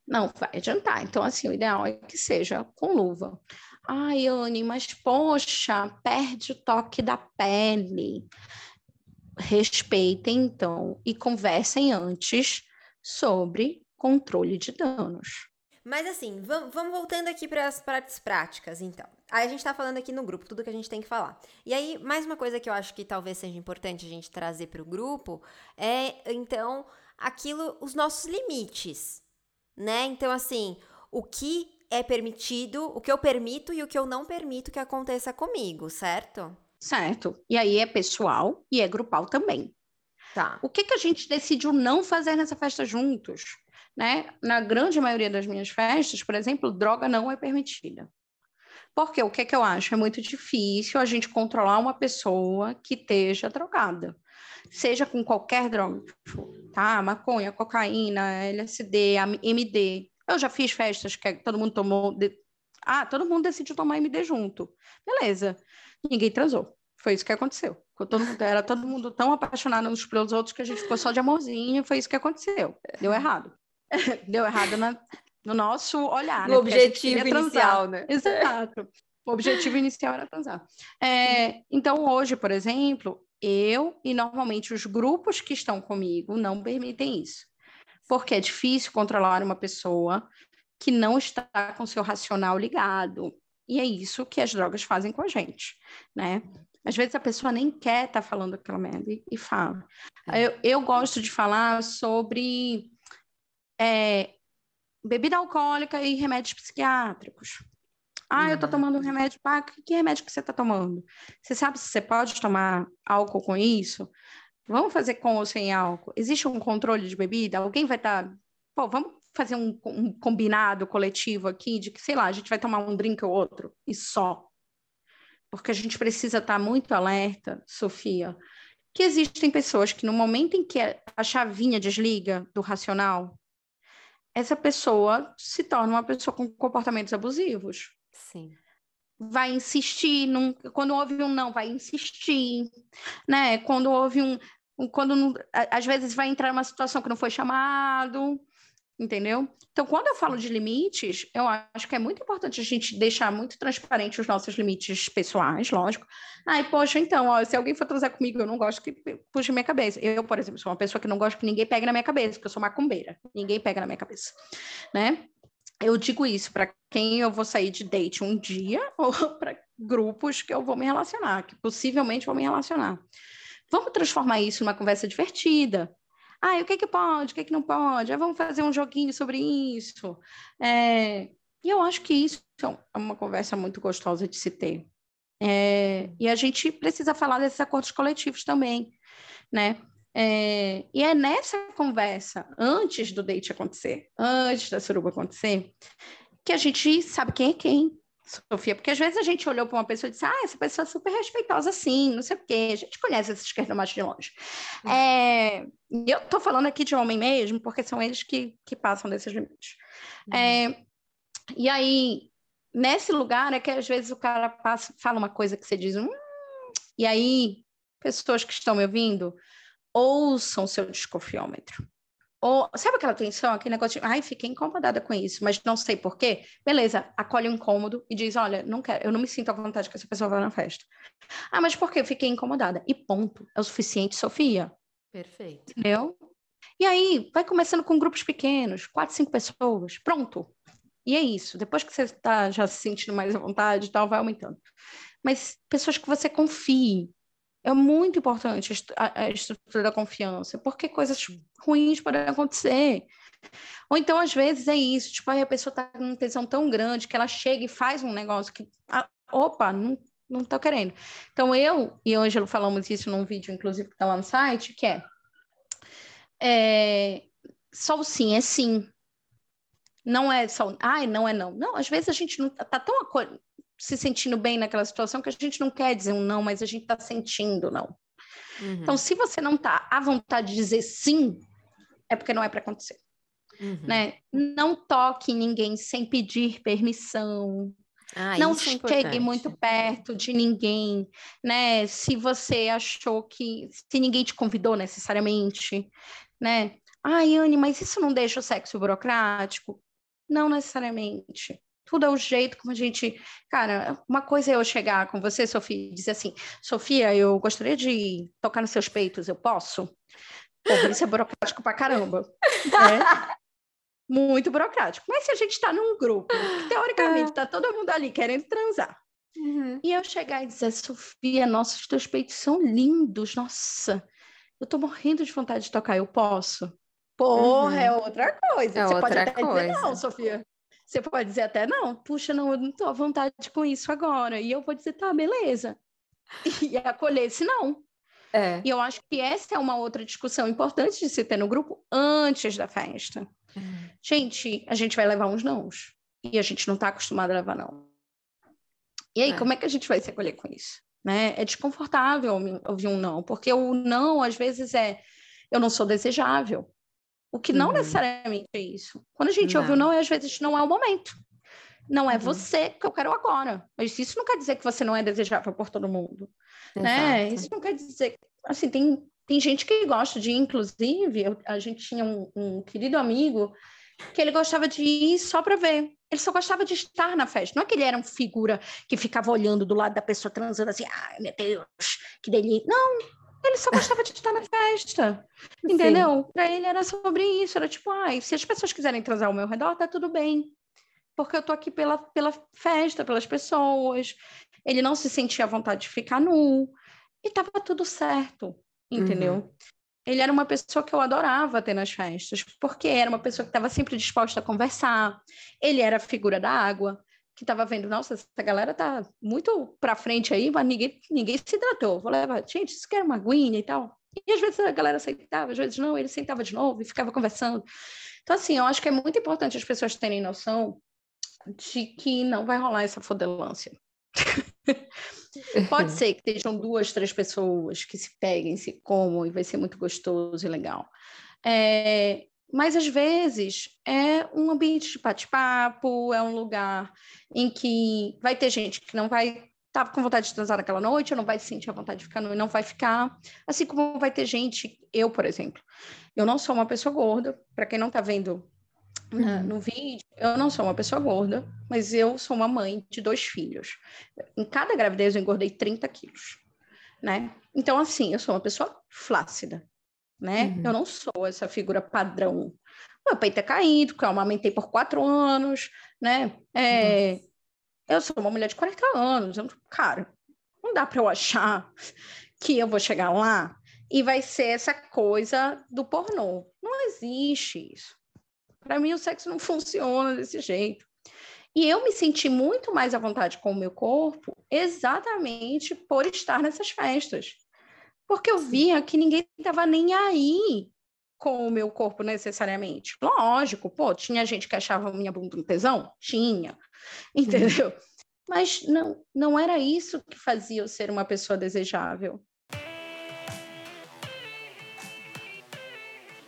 Não vai adiantar. Então, assim, o ideal é que seja com luva. Ai, Anne, mas poxa, perde o toque da pele. Respeitem, então, e conversem antes sobre controle de danos. Mas assim, vamos, voltando aqui para as partes práticas, então. Aí a gente tá falando aqui no grupo tudo que a gente tem que falar. E aí, mais uma coisa que eu acho que talvez seja importante a gente trazer para o grupo é, então, aquilo, os nossos limites, né? Então, assim, o que é permitido, o que eu permito e o que eu não permito que aconteça comigo, certo? Certo. E aí é pessoal e é grupal também. Tá. O que, que a gente decidiu não fazer nessa festa juntos? Né? Na grande maioria das minhas festas, por exemplo, droga não é permitida. Porque o que, que eu acho? É muito difícil a gente controlar uma pessoa que esteja drogada. Seja com qualquer droga, tá? Maconha, cocaína, LSD, MD. Eu já fiz festas que todo mundo tomou. De... Ah, todo mundo decidiu tomar MD junto. Beleza. Ninguém transou. Foi isso que aconteceu. Todo mundo, era todo mundo tão apaixonado uns pelos outros que a gente ficou só de amorzinho. Foi isso que aconteceu. Deu errado. Deu errado na, no nosso olhar. No né? objetivo inicial, né? Exato. O objetivo inicial era transar. É, então, hoje, por exemplo, eu e normalmente os grupos que estão comigo não permitem isso. Porque é difícil controlar uma pessoa que não está com seu racional ligado. E é isso que as drogas fazem com a gente, né? Às vezes a pessoa nem quer estar tá falando aquela merda e, e fala. É. Eu, eu gosto de falar sobre é, bebida alcoólica e remédios psiquiátricos. Ah, eu tô uhum. tomando um remédio. Ah, que remédio que você tá tomando? Você sabe se você pode tomar álcool com isso? Vamos fazer com ou sem álcool? Existe um controle de bebida? Alguém vai estar. Tá... Pô, vamos fazer um, um, combinado coletivo aqui de que, sei lá, a gente vai tomar um drink ou outro e só. Porque a gente precisa estar tá muito alerta, Sofia, que existem pessoas que no momento em que a chavinha desliga do racional, essa pessoa se torna uma pessoa com comportamentos abusivos. Sim. Vai insistir, num, quando houve um não, vai insistir, né? Quando houve um, um quando às vezes vai entrar numa situação que não foi chamado, entendeu? Então, quando eu falo de limites, eu acho que é muito importante a gente deixar muito transparente os nossos limites pessoais, lógico. Ai, poxa, então, ó, se alguém for transar comigo, eu não gosto que puxe minha cabeça. Eu, por exemplo, sou uma pessoa que não gosta que ninguém pegue na minha cabeça, porque eu sou macumbeira. Ninguém pega na minha cabeça, né? eu digo isso para quem eu vou sair de date um dia ou para grupos que eu vou me relacionar, que possivelmente vou me relacionar. Vamos transformar isso numa conversa divertida. Ah, o que é que pode, o que é que não pode? Ah, vamos fazer um joguinho sobre isso. É... E eu acho que isso é uma conversa muito gostosa de se ter. É... E a gente precisa falar desses acordos coletivos também, né? É, e é nessa conversa, antes do date acontecer, antes da suruba acontecer, que a gente sabe quem é quem, Sofia, porque às vezes a gente olhou para uma pessoa e disse, ah, essa pessoa é super respeitosa, sim, não sei o quê, a gente conhece esses esquerdomatos de longe. Uhum. É, eu estou falando aqui de homem mesmo, porque são eles que, que passam desses limites. Uhum. É, e aí, nesse lugar é que às vezes o cara passa, fala uma coisa que você diz, hum, e aí, pessoas que estão me ouvindo, ouçam seu desconfiômetro. Ou, sabe aquela tensão, aquele negócio de, ai, fiquei incomodada com isso, mas não sei por quê? Beleza, acolhe o um incômodo e diz, olha, não quero, eu não me sinto à vontade que essa pessoa vá na festa. Ah, mas por quê? Eu fiquei incomodada. E ponto. É o suficiente, Sofia. Perfeito. Entendeu? E aí, vai começando com grupos pequenos, quatro, cinco pessoas, pronto. E é isso. Depois que você está já se sentindo mais à vontade e tal, vai aumentando. Mas pessoas que você confie, é muito importante a, estrutura da confiança, porque coisas ruins podem acontecer. Ou então, às vezes, é isso, tipo, aí a pessoa está com uma tensão tão grande que ela chega e faz um negócio que, ah, opa, não, não querendo. Então, eu e Ângelo falamos isso num vídeo, inclusive, que está lá no site, que é, é só o sim é sim. Não é só, ai, não é não. Não, às vezes a gente não tá tão se sentindo bem naquela situação que a gente não quer dizer um não, mas a gente está sentindo não. Uhum. Então, se você não está à vontade de dizer sim, é porque não é para acontecer. Uhum. Né? Não toque ninguém sem pedir permissão. Ah, não é chegue é muito perto de ninguém, né? Se você achou que se ninguém te convidou necessariamente, né? Ai, Anne, mas isso não deixa o sexo burocrático? Não necessariamente tudo é o jeito como a gente. Cara, uma coisa é eu chegar com você, Sofia, e dizer assim: Sofia, eu gostaria de tocar nos seus peitos, eu posso? Porra, isso é burocrático pra caramba. Né? Muito burocrático. Mas se a gente está num grupo, que teoricamente está todo mundo ali querendo transar, uhum. e eu chegar e dizer, Sofia, nossa, os teus peitos são lindos, nossa, eu tô morrendo de vontade de tocar, eu posso? Porra, uhum. é outra coisa. É Você outra pode até coisa. dizer não, Sofia. Você pode dizer até, não, puxa, não, eu não estou à vontade com isso agora. E eu vou dizer, tá, beleza. E acolher esse não. É. E eu acho que essa é uma outra discussão importante de se ter no grupo antes da festa. Uhum. Gente, a gente vai levar uns nãos. E a gente não está acostumado a levar não. E aí, é. como é que a gente vai se acolher com isso? Né? É desconfortável ouvir um não, porque o não, às vezes, é eu não sou desejável. O que não uhum. necessariamente é isso. Quando a gente não. ouve o não, às vezes não é o momento. Não é uhum. você que eu quero agora. Mas isso não quer dizer que você não é desejável por todo mundo. Né? Isso não quer dizer. Assim, tem, tem gente que gosta de, inclusive, eu, a gente tinha um, um querido amigo que ele gostava de ir só para ver. Ele só gostava de estar na festa. Não é que ele era uma figura que ficava olhando do lado da pessoa transando assim, ai meu Deus, que delícia. Não, ele só gostava de estar na festa, entendeu? Para ele era sobre isso, era tipo, ai, se as pessoas quiserem transar ao meu redor, tá tudo bem, porque eu tô aqui pela, pela festa, pelas pessoas. Ele não se sentia à vontade de ficar nu, e tava tudo certo, entendeu? Uhum. Ele era uma pessoa que eu adorava ter nas festas, porque era uma pessoa que estava sempre disposta a conversar. Ele era a figura da água que estava vendo, nossa, essa galera tá muito para frente aí, mas ninguém, ninguém se hidratou. Vou levar, gente, isso quer uma aguinha e tal. E às vezes a galera aceitava, às vezes não, ele sentava de novo e ficava conversando. Então, assim, eu acho que é muito importante as pessoas terem noção de que não vai rolar essa fodelância. Pode ser que estejam duas, três pessoas que se peguem, se comam e vai ser muito gostoso e legal. É, mas às vezes é um ambiente de bate-papo, é um lugar em que vai ter gente que não vai estar tá com vontade de transar naquela noite, ou não vai sentir a vontade de ficar e não vai ficar. Assim como vai ter gente, eu, por exemplo, eu não sou uma pessoa gorda, para quem não está vendo né, uhum. no vídeo, eu não sou uma pessoa gorda, mas eu sou uma mãe de dois filhos. Em cada gravidez eu engordei 30 quilos, né? Então, assim, eu sou uma pessoa flácida né? Uhum. Eu não sou essa figura padrão meu peito é caído, porque eu amamentei por quatro anos, né? É, eu sou uma mulher de 40 anos, eu, cara, não dá para eu achar que eu vou chegar lá e vai ser essa coisa do pornô. Não existe isso. Para mim, o sexo não funciona desse jeito. E eu me senti muito mais à vontade com o meu corpo exatamente por estar nessas festas. Porque eu via que ninguém estava nem aí com o meu corpo necessariamente. Lógico, pô, tinha gente que achava minha bunda um tesão? Tinha, entendeu? Uhum. Mas não, não era isso que fazia eu ser uma pessoa desejável.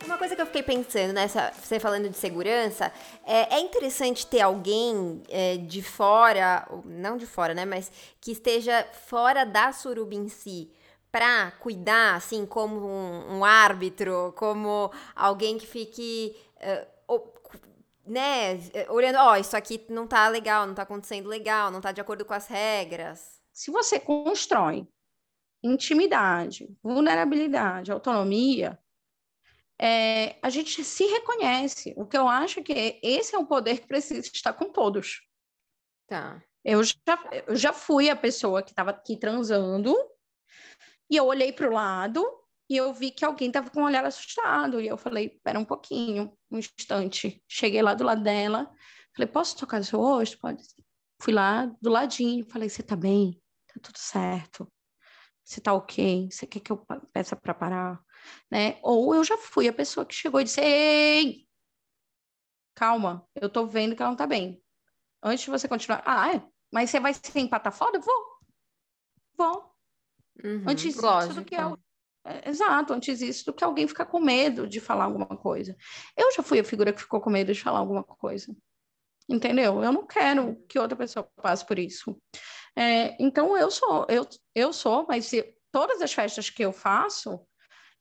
Uma coisa que eu fiquei pensando nessa, você falando de segurança, é, é interessante ter alguém é, de fora, não de fora, né, mas que esteja fora da suruba em si, para cuidar, assim, como um, um, árbitro, como alguém que fique, uh, né, olhando, ó, oh, isso aqui não tá legal, não tá acontecendo legal, não tá de acordo com as regras. Se você constrói intimidade, vulnerabilidade, autonomia, é, a gente se reconhece. O que eu acho é que esse é um poder que precisa estar com todos. Tá. Eu já, eu já fui a pessoa que estava aqui transando e eu olhei para o lado e eu vi que alguém estava com um olhar assustado. E eu falei, espera um pouquinho, um instante. Cheguei lá do lado dela, falei, posso tocar no seu rosto? Pode. Fui lá do ladinho, falei, você tá bem? Tá tudo certo? Você tá ok? Você quer que eu peça para parar? Né? Ou eu já fui a pessoa que chegou e disse, ei, calma, eu tô vendo que ela não tá bem. Antes de você continuar, ah, é? Mas você vai se empatar foda? Vou. Vou. Uhum, antes lógico. do que eu, é, exato, antes disso do que alguém ficar com medo de falar alguma coisa. Eu já fui a figura que ficou com medo de falar alguma coisa. Entendeu? Eu não quero que outra pessoa passe por isso. É, então eu sou, eu, eu sou, mas se, todas as festas que eu faço,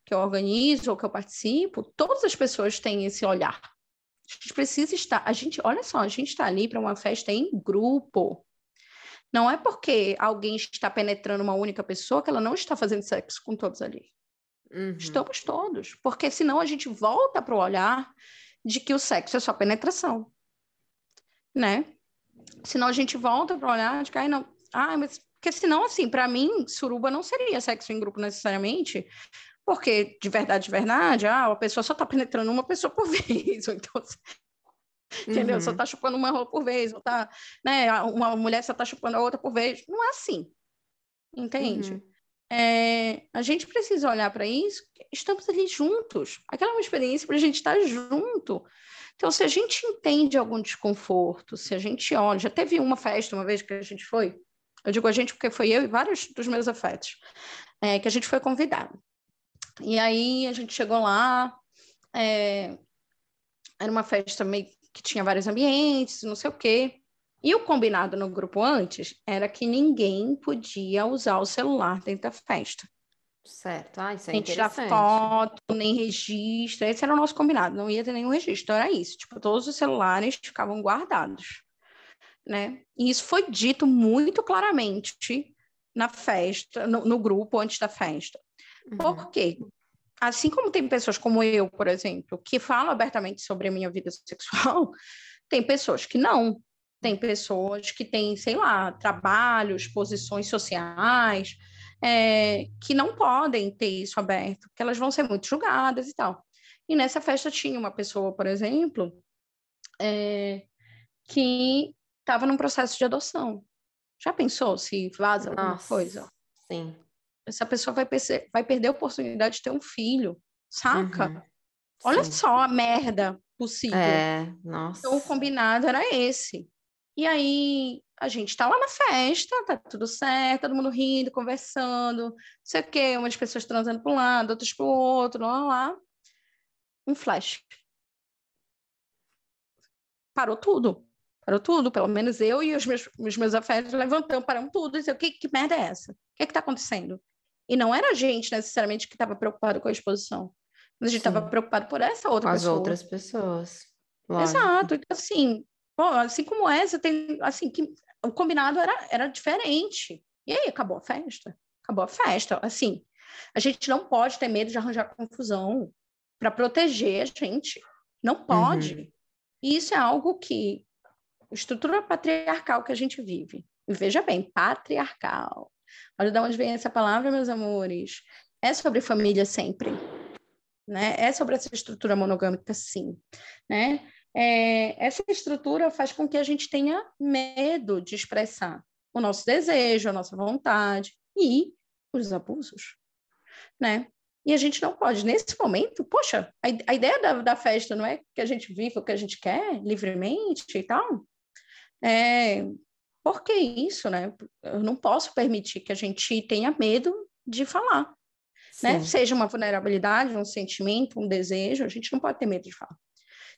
que eu organizo ou que eu participo, todas as pessoas têm esse olhar. A gente precisa estar, a gente, olha só, a gente está ali para uma festa em grupo. Não é porque alguém está penetrando uma única pessoa que ela não está fazendo sexo com todos ali. Uhum. Estamos todos. Porque senão a gente volta para o olhar de que o sexo é só penetração. Né? Senão a gente volta para o olhar de que, ai, não. Ah, mas. Porque senão, assim, para mim, suruba não seria sexo em grupo necessariamente, porque de verdade, de verdade, ah, a pessoa só está penetrando uma pessoa por vez, ou então entendeu? Uhum. Só tá chupando uma rola por vez, ou tá, né, uma mulher só tá chupando a outra por vez. Não é assim, entende? Uhum. É, a gente precisa olhar para isso, estamos ali juntos. Aquela é uma experiência para a gente estar junto. Então, se a gente entende algum desconforto, se a gente olha, já teve uma festa uma vez que a gente foi, eu digo a gente porque foi eu e vários dos meus afetos, é, que a gente foi convidado. E aí a gente chegou lá, é, era uma festa meio que tinha vários ambientes, não sei o quê. E o combinado no grupo antes era que ninguém podia usar o celular dentro da festa. Certo, ah, isso é nem tirar foto, nem registro. Esse era o nosso combinado, não ia ter nenhum registro, era isso. Tipo, todos os celulares ficavam guardados, né? E isso foi dito muito claramente na festa, no, no grupo antes da festa. Uhum. Por quê? Assim como tem pessoas como eu, por exemplo, que falam abertamente sobre a minha vida sexual, tem pessoas que não. Tem pessoas que têm, sei lá, trabalhos, posições sociais, é, que não podem ter isso aberto, porque elas vão ser muito julgadas e tal. E nessa festa tinha uma pessoa, por exemplo, é, que estava num processo de adoção. Já pensou se vaza alguma Nossa, coisa? Sim essa pessoa vai, vai perder a oportunidade de ter um filho, saca? Uhum. Olha Sim. só a merda possível. É, nossa. Então, o combinado era esse. E aí, a gente tá lá na festa, tá tudo certo, todo mundo rindo, conversando, não sei o quê, umas pessoas transando para um lado, outras para o outro, lá, lá. Um flash. Parou tudo. Parou tudo, pelo menos eu e os meus, os meus afetos levantamos, paramos tudo e disse, o que, que merda é essa? O que é que tá acontecendo? E não era a gente necessariamente que estava preocupado com a exposição. Mas a gente estava preocupado por essa outra com pessoa. as outras pessoas. Lógico. Exato. Então, assim, pô, assim como essa, tem, assim, que o combinado era, era diferente. E aí, acabou a festa. Acabou a festa. Assim, a gente não pode ter medo de arranjar confusão para proteger a gente. Não pode. Uhum. E isso é algo que estrutura patriarcal que a gente vive. E veja bem, patriarcal. Olha de onde vem essa palavra, meus amores. É sobre família sempre. Né? É sobre essa estrutura monogâmica, sim. Né? É, essa estrutura faz com que a gente tenha medo de expressar o nosso desejo, a nossa vontade e os abusos, né? E a gente não pode, nesse momento, poxa, a, a ideia da, da, festa não é que a gente viva o que a gente quer livremente e tal. É, por que isso, né? Eu não posso permitir que a gente tenha medo de falar, né? Seja uma vulnerabilidade, um sentimento, um desejo, a gente não pode ter medo de falar.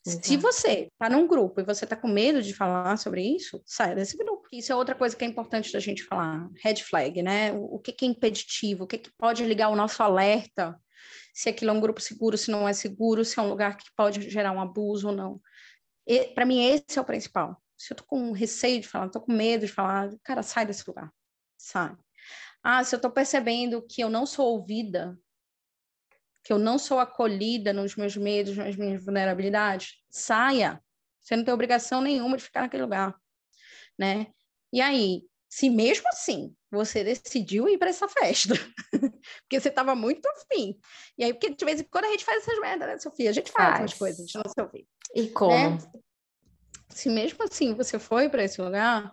Exato. Se você está num grupo e você está com medo de falar sobre isso, saia desse grupo. Isso é outra coisa que é importante da gente falar. Red flag, né? O, o que, que é impeditivo, o que, que pode ligar o nosso alerta, se aquilo é um grupo seguro, se não é seguro, se é um lugar que pode gerar um abuso ou não. Para mim, esse é o principal. Se eu tô com receio de falar, tô com medo de falar, cara, sai desse lugar. Sai. Ah, se eu tô percebendo que eu não sou ouvida, que eu não sou acolhida nos meus medos, nas minhas vulnerabilidades, saia. Você não tem obrigação nenhuma de ficar naquele lugar, né? E aí, se mesmo assim você decidiu ir para essa festa, porque você estava muito afim, e aí, porque de vez em quando a gente faz essas merdas, né, Sofia? A gente faz, faz. coisas, a gente não se ouvir. E como? Né? Se mesmo assim você foi para esse lugar,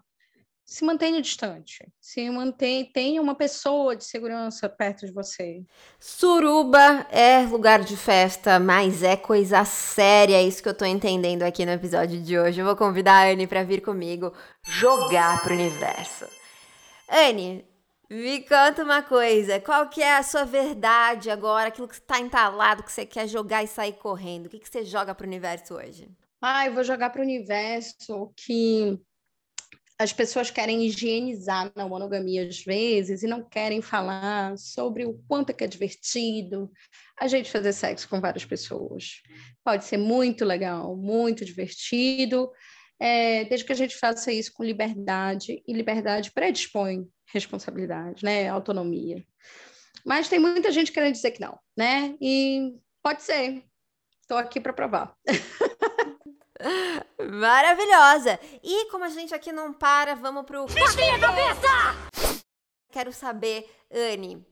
se mantenha distante, se mantenha, tenha uma pessoa de segurança perto de você. Suruba é lugar de festa, mas é coisa séria, é isso que eu tô entendendo aqui no episódio de hoje. Eu vou convidar a Anne para vir comigo jogar pro universo. Anne, me conta uma coisa, qual que é a sua verdade agora, aquilo que está entalado, que você quer jogar e sair correndo? O que, que você joga pro universo hoje? Ah, eu vou jogar pro universo que as pessoas querem higienizar na monogamia às vezes e não querem falar sobre o quanto é que é divertido a gente fazer sexo com várias pessoas. Pode ser muito legal, muito divertido, é, desde que a gente faça isso com liberdade, e liberdade predispõe responsabilidade, né? Autonomia. Mas tem muita gente querendo dizer que não, né? E pode ser. Estou aqui para provar. Maravilhosa! E como a gente aqui não para, vamos pro. Desvia a cabeça! Quero saber, Anne,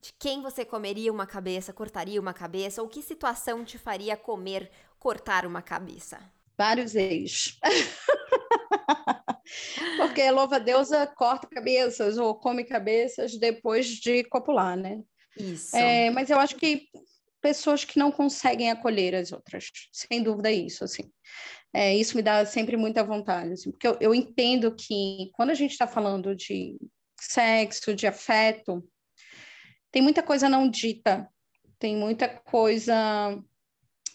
de quem você comeria uma cabeça, cortaria uma cabeça, ou que situação te faria comer, cortar uma cabeça? Vários ex. Porque louva-deusa corta cabeças ou come cabeças depois de copular, né? Isso. É, mas eu acho que pessoas que não conseguem acolher as outras, sem dúvida isso, assim. É, isso me dá sempre muita vontade, assim, porque eu, eu entendo que quando a gente está falando de sexo, de afeto, tem muita coisa não dita, tem muita coisa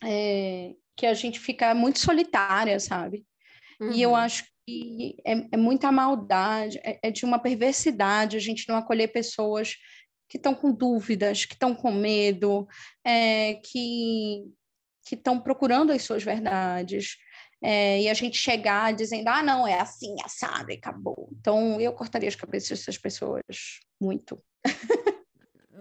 é, que a gente fica muito solitária, sabe? Uhum. E eu uhum. acho que é, é muita maldade, é, é de uma perversidade a gente não acolher pessoas que estão com dúvidas, que estão com medo, é, que estão procurando as suas verdades. É, e a gente chegar dizendo, ah, não, é assim, assado, e acabou. Então, eu cortaria as cabeças dessas pessoas muito.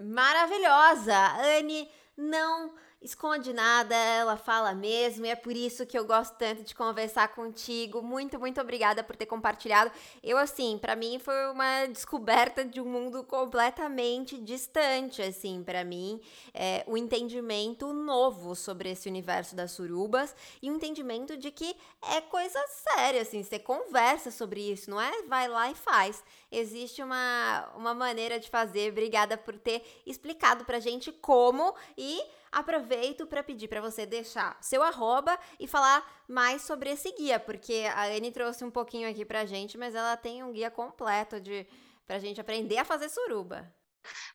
Maravilhosa! Anne, não esconde nada, ela fala mesmo, e é por isso que eu gosto tanto de conversar contigo. Muito, muito obrigada por ter compartilhado. Eu, assim, para mim foi uma descoberta de um mundo completamente distante, assim, para mim, é, o entendimento novo sobre esse universo das surubas e o entendimento de que é coisa séria, assim, você conversa sobre isso, não é? Vai lá e faz. Existe uma, uma maneira de fazer. Obrigada por ter explicado pra gente como e aproveito para pedir para você deixar seu arroba e falar mais sobre esse guia, porque a Anne trouxe um pouquinho aqui pra gente, mas ela tem um guia completo de pra gente aprender a fazer suruba.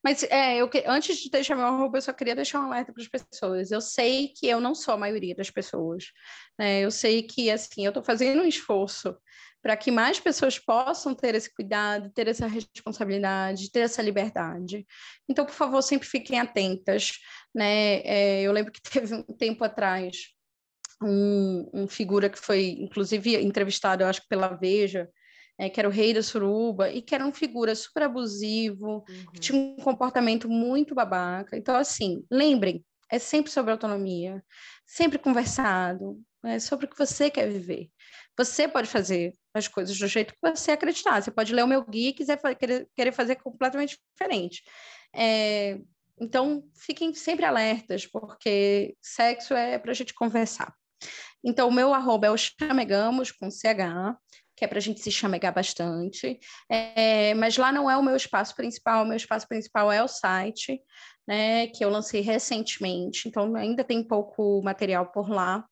Mas é, eu, antes de deixar meu arroba, eu só queria deixar um alerta para as pessoas. Eu sei que eu não sou a maioria das pessoas. Né? Eu sei que, assim, eu estou fazendo um esforço para que mais pessoas possam ter esse cuidado, ter essa responsabilidade, ter essa liberdade. Então, por favor, sempre fiquem atentas. Né? É, eu lembro que teve um tempo atrás um, um figura que foi, inclusive, entrevistado, eu acho que pela Veja, é, que era o rei da suruba, e que era um figura super abusivo, uhum. que tinha um comportamento muito babaca. Então, assim, lembrem, é sempre sobre autonomia, sempre conversado, é sobre o que você quer viver. Você pode fazer as coisas do jeito que você acreditar. Você pode ler o meu guia e quiser querer, fazer completamente diferente. É, então, fiquem sempre alertas, porque sexo é para a gente conversar. Então, o meu arroba é o chamegamos, com CH, que é para a gente se chamegar bastante. É, mas lá não é o meu espaço principal, o meu espaço principal é o site, né, que eu lancei recentemente, então ainda tem pouco material por lá.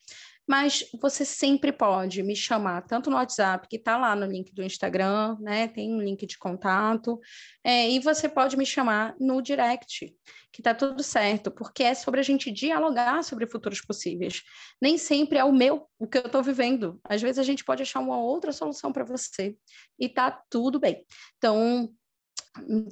Mas você sempre pode me chamar, tanto no WhatsApp, que está lá no link do Instagram, né? Tem um link de contato, é, e você pode me chamar no direct, que está tudo certo, porque é sobre a gente dialogar sobre futuros possíveis. Nem sempre é o meu, o que eu estou vivendo. Às vezes a gente pode achar uma outra solução para você, e tá tudo bem. Então,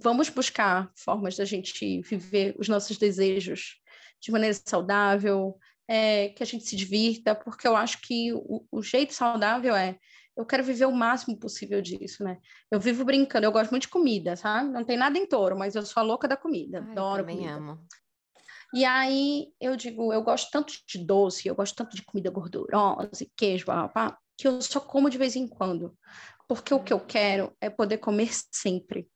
vamos buscar formas da gente viver os nossos desejos de maneira saudável, é, que a gente se divirta, porque eu acho que o, o, jeito saudável é eu quero viver o máximo possível disso, né? Eu vivo brincando, eu gosto muito de comida, sabe? Não tem nada em touro, mas eu sou a louca da comida, Ai, adoro também comida. amo. E aí eu digo, eu gosto tanto de doce, eu gosto tanto de comida gordurosa queijo, pá, que eu só como de vez em quando. Porque o que eu quero é poder comer sempre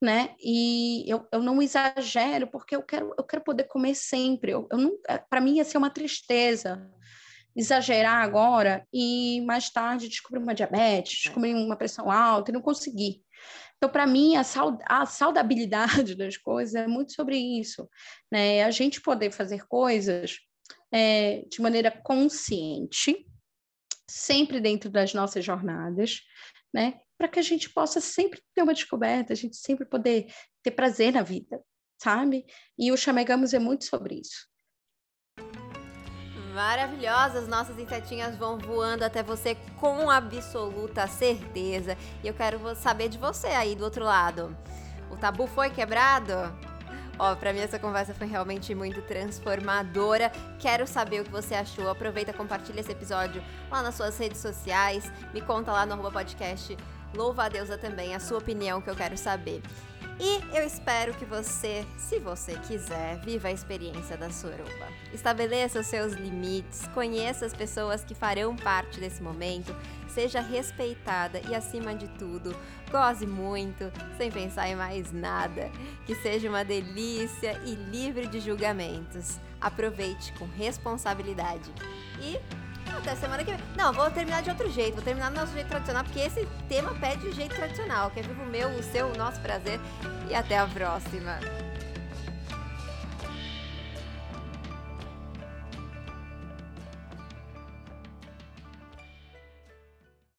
né? E eu, eu não exagero porque eu quero eu quero poder comer sempre. Eu, eu é, para mim ia ser uma tristeza exagerar agora e mais tarde descobrir uma diabetes, é. descobrir uma pressão alta e não conseguir. Então, para mim, a, saud a saudabilidade das coisas é muito sobre isso, né? A gente poder fazer coisas é, de maneira consciente, sempre dentro das nossas jornadas, né? Para que a gente possa sempre ter uma descoberta, a gente sempre poder ter prazer na vida, sabe? E o Chamegamos é muito sobre isso. Maravilhosas, nossas insetinhas vão voando até você com absoluta certeza. E eu quero saber de você aí do outro lado. O tabu foi quebrado? Ó, pra mim essa conversa foi realmente muito transformadora. Quero saber o que você achou. Aproveita, compartilha esse episódio lá nas suas redes sociais. Me conta lá no arroba podcast. Louva a deusa também, a sua opinião que eu quero saber. E eu espero que você, se você quiser, viva a experiência da suruba. Estabeleça os seus limites, conheça as pessoas que farão parte desse momento, seja respeitada e, acima de tudo, goze muito, sem pensar em mais nada. Que seja uma delícia e livre de julgamentos. Aproveite com responsabilidade. E até semana que vem. Não, vou terminar de outro jeito. Vou terminar do nosso jeito tradicional, porque esse tema pede jeito tradicional. Que é vivo o meu, o seu, o nosso prazer. E até a próxima.